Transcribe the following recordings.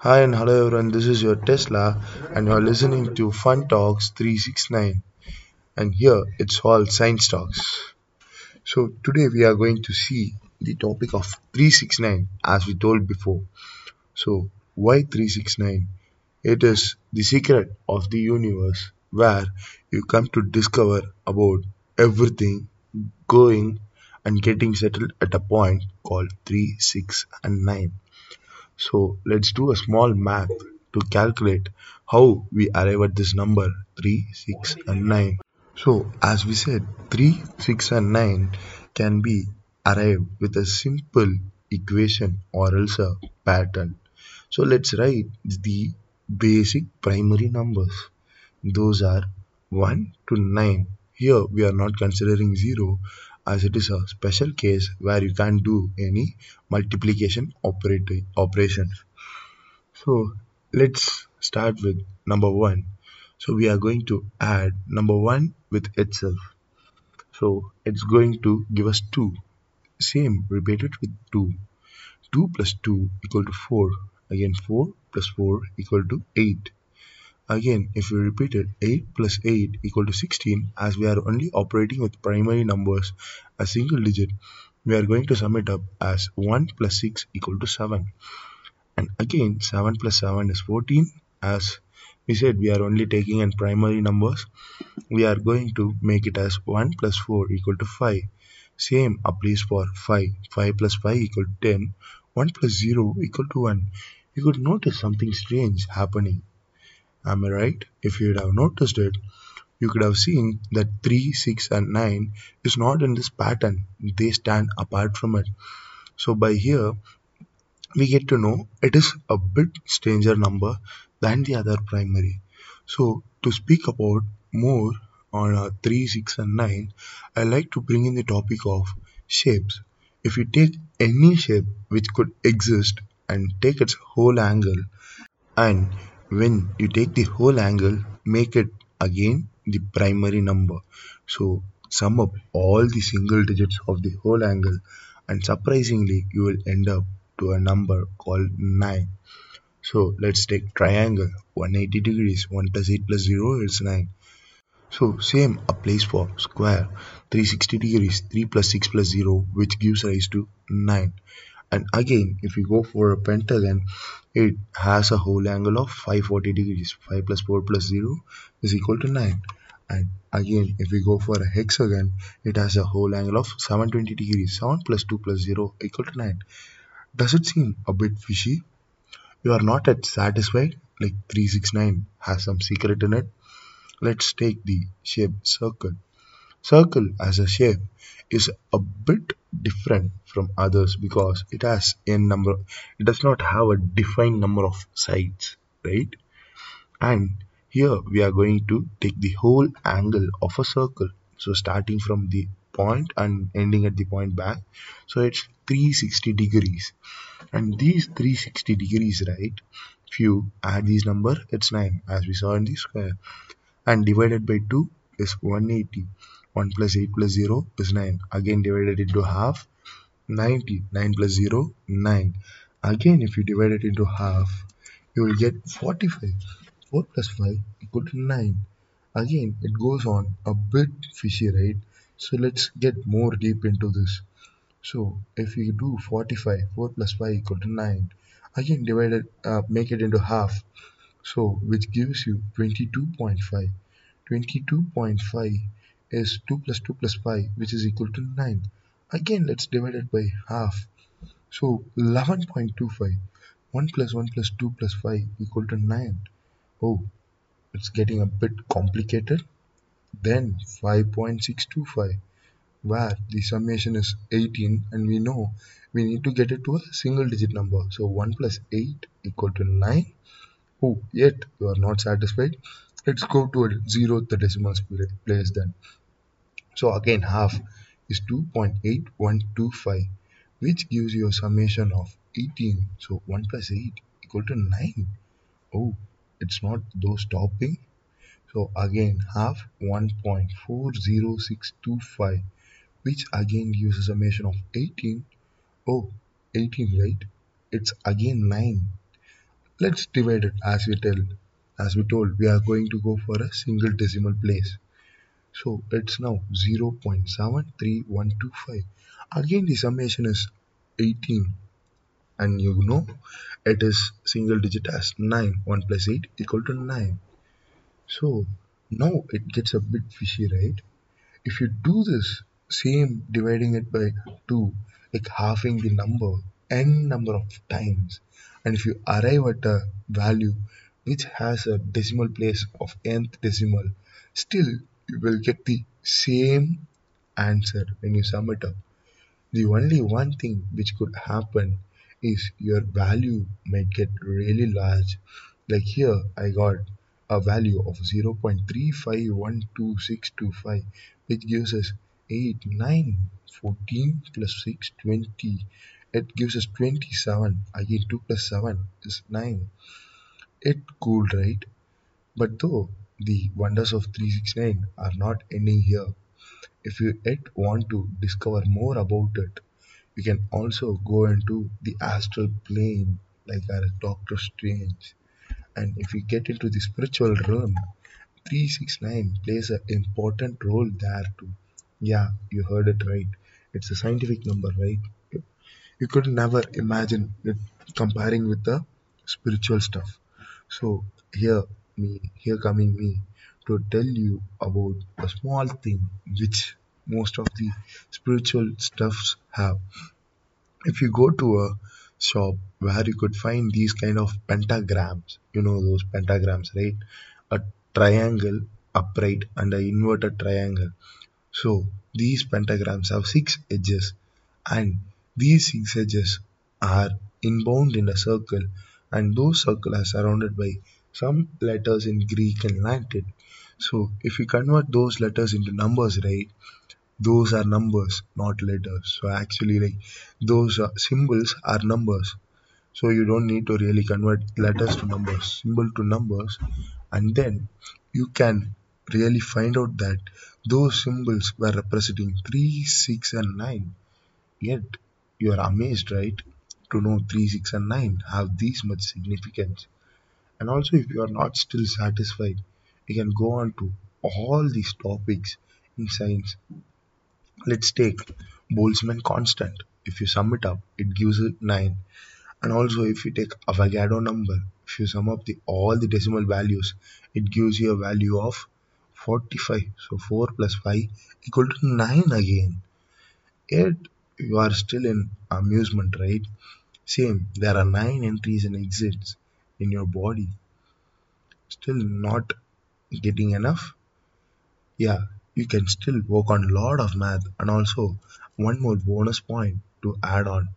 Hi and hello everyone, this is your Tesla and you're listening to Fun Talks 369 and here it's all science talks. So today we are going to see the topic of 369 as we told before. So why 369? It is the secret of the universe where you come to discover about everything going and getting settled at a point called 3, 6 and 9. So let's do a small math to calculate how we arrive at this number 3, 6 and 9. So as we said 3, 6 and 9 can be arrived with a simple equation or else a pattern. So let's write the basic primary numbers. Those are 1 to 9. Here we are not considering 0 as it is a special case where you can't do any multiplication operations. So let's start with number 1. So we are going to add number 1 with itself. So it's going to give us 2. Same, repeat it with 2. 2 plus 2 equal to 4. Again 4 plus 4 equal to 8. Again, if we repeat it, 8 plus 8 equal to 16 as we are only operating with primary numbers, a single digit, we are going to sum it up as 1 plus 6 equal to 7. And again, 7 plus 7 is 14 as we said we are only taking in primary numbers. We are going to make it as 1 plus 4 equal to 5. Same uh, applies for 5. 5 plus 5 equal to 10. 1 plus 0 equal to 1. You could notice something strange happening Am I right? If you'd have noticed it, you could have seen that 3, 6 and 9 is not in this pattern. They stand apart from it. So by here, we get to know it is a bit stranger number than the other primary. So to speak about more on uh, 3, 6 and 9, I like to bring in the topic of shapes. If you take any shape which could exist and take its whole angle and when you take the whole angle make it again the primary number. So sum up all the single digits of the whole angle and surprisingly you will end up to a number called 9 so let's take triangle 180 degrees 1 plus 8 plus 0 is 9 so same applies for square 360 degrees 3 plus 6 plus 0 which gives rise to 9 and again if we go for a pentagon it has a whole angle of 540 degrees 5 plus 4 plus 0 is equal to 9 and again if we go for a hexagon it has a whole angle of 720 degrees 7 plus 2 plus 0 equal to 9 does it seem a bit fishy? You are not yet satisfied? Like 369 has some secret in it? Let's take the shape circle circle as a shape is a bit different from others because it has n number it does not have a defined number of sides right? And here we are going to take the whole angle of a circle. So starting from the point and ending at the point back. So it's 360 degrees. And these 360 degrees right if you add these number it's 9 as we saw in the square. And divided by 2 is 180 1 plus 8 plus 0 is 9 again divided into half 90 9 plus 0 9 again if you divide it into half you will get 45 4 plus 5 equal to 9 again it goes on a bit fishy right? So let's get more deep into this. So if you do 45 4 plus 5 equal to 9 again divide it uh, make it into half. So which gives you 22.5 22.5 is 2 plus 2 plus 5 which is equal to 9 again let's divide it by half. So 11.25 1 plus 1 plus 2 plus 5 equal to 9 oh it's getting a bit complicated. Then 5.625 where the summation is 18 and we know we need to get it to a single digit number. So 1 plus 8 equal to 9 oh yet you are not satisfied. Let's go to a zeroth decimal place then so again half is 2.8125 which gives you a summation of 18. So 1 plus 8 equal to 9. Oh, it's not those topping. So again half 1.40625 which again gives a summation of 18. Oh, 18 right? It's again 9. let's divide it as we tell as we told we are going to go for a single decimal place so it's now 0.73125 again the summation is 18 and you know it is single digit as 9 1 plus 8 equal to 9 so now it gets a bit fishy right? If you do this same dividing it by 2 like halving the number n number of times. And if you arrive at a value which has a decimal place of nth decimal still you will get the same answer when you sum it up. The only one thing which could happen is your value might get really large. Like here i got a value of 0.3512625 which gives us 8 9 14 plus 6 20 it gives us 27 again 2 plus 7 is 9 it cool right? But though the wonders of 369 are not ending here. If you yet want to discover more about it you can also go into the astral plane like our doctor strange. And if you get into the spiritual realm 369 plays an important role there too. Yeah you heard it right. It's a scientific number right? You could never imagine it comparing with the spiritual stuff. So here me here coming me to tell you about a small thing which most of the spiritual stuffs have. If you go to a shop where you could find these kind of pentagrams you know those pentagrams right? A triangle upright and an inverted triangle. So these pentagrams have six edges and these six edges are inbound in a circle and those circles are surrounded by some letters in Greek and Latin. So if you convert those letters into numbers, right, those are numbers, not letters. So actually, like those symbols are numbers. So you don't need to really convert letters to numbers, symbol to numbers, and then you can really find out that those symbols were representing 3, 6, and 9. Yet you are amazed, right? To know 3, 6, and 9 have this much significance. And also, if you are not still satisfied, you can go on to all these topics in science. Let's take Boltzmann constant. If you sum it up, it gives it 9. And also, if you take Avogadro number, if you sum up the all the decimal values, it gives you a value of 45. So 4 plus 5 equal to 9 again. Yet you are still in amusement, right? Same, there are 9 entries and exits in your body. Still not getting enough? Yeah, you can still work on a lot of math and also one more bonus point to add on.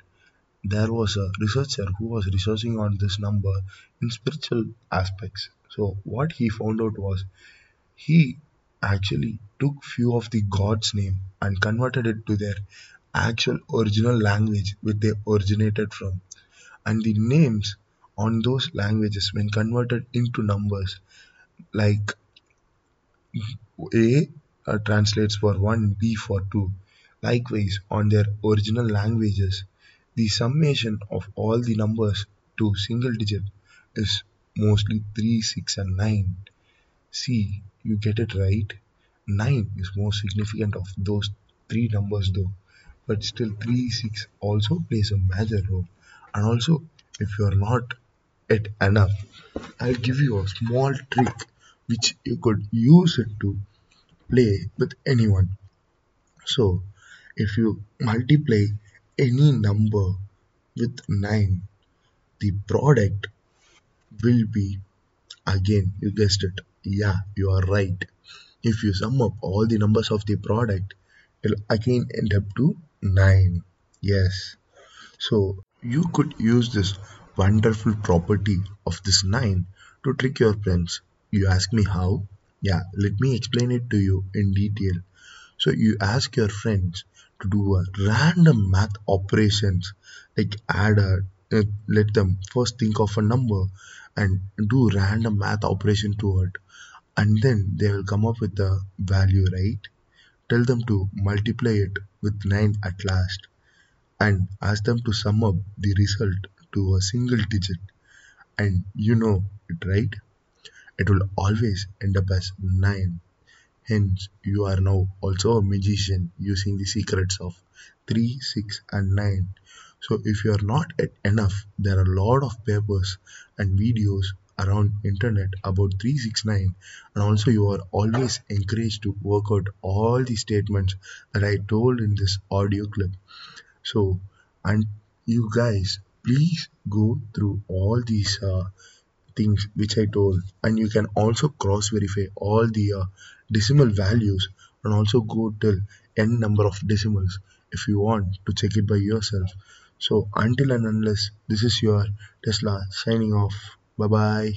There was a researcher who was researching on this number in spiritual aspects. So what he found out was he actually took few of the gods' name and converted it to their actual original language which they originated from. And the names on those languages when converted into numbers like A uh, translates for 1, B for 2. Likewise, on their original languages, the summation of all the numbers to single digit is mostly 3, 6 and 9. See, you get it right. 9 is more significant of those three numbers though. But still 3, 6 also plays a major role. And also, if you are not yet enough, I'll give you a small trick which you could use it to play with anyone. So, if you multiply any number with 9, the product will be again, you guessed it. Yeah, you are right. If you sum up all the numbers of the product, it'll again end up to 9. Yes. So, you could use this wonderful property of this 9 to trick your friends. You ask me how? Yeah, let me explain it to you in detail. So you ask your friends to do a random math operations like add a uh, let them first think of a number and do random math operation to it and then they will come up with the value right tell them to multiply it with 9 at last and ask them to sum up the result to a single digit. And you know it right? It will always end up as 9 hence you are now also a magician using the secrets of 3 6 and 9 so if you are not enough there are a lot of papers and videos around internet about 369 and also you are always encouraged to work out all the statements that i told in this audio clip. So and you guys please go through all these uh, things which i told. And you can also cross verify all the uh, decimal values and also go till n number of decimals if you want to check it by yourself. So until and unless this is your tesla signing off. Bye bye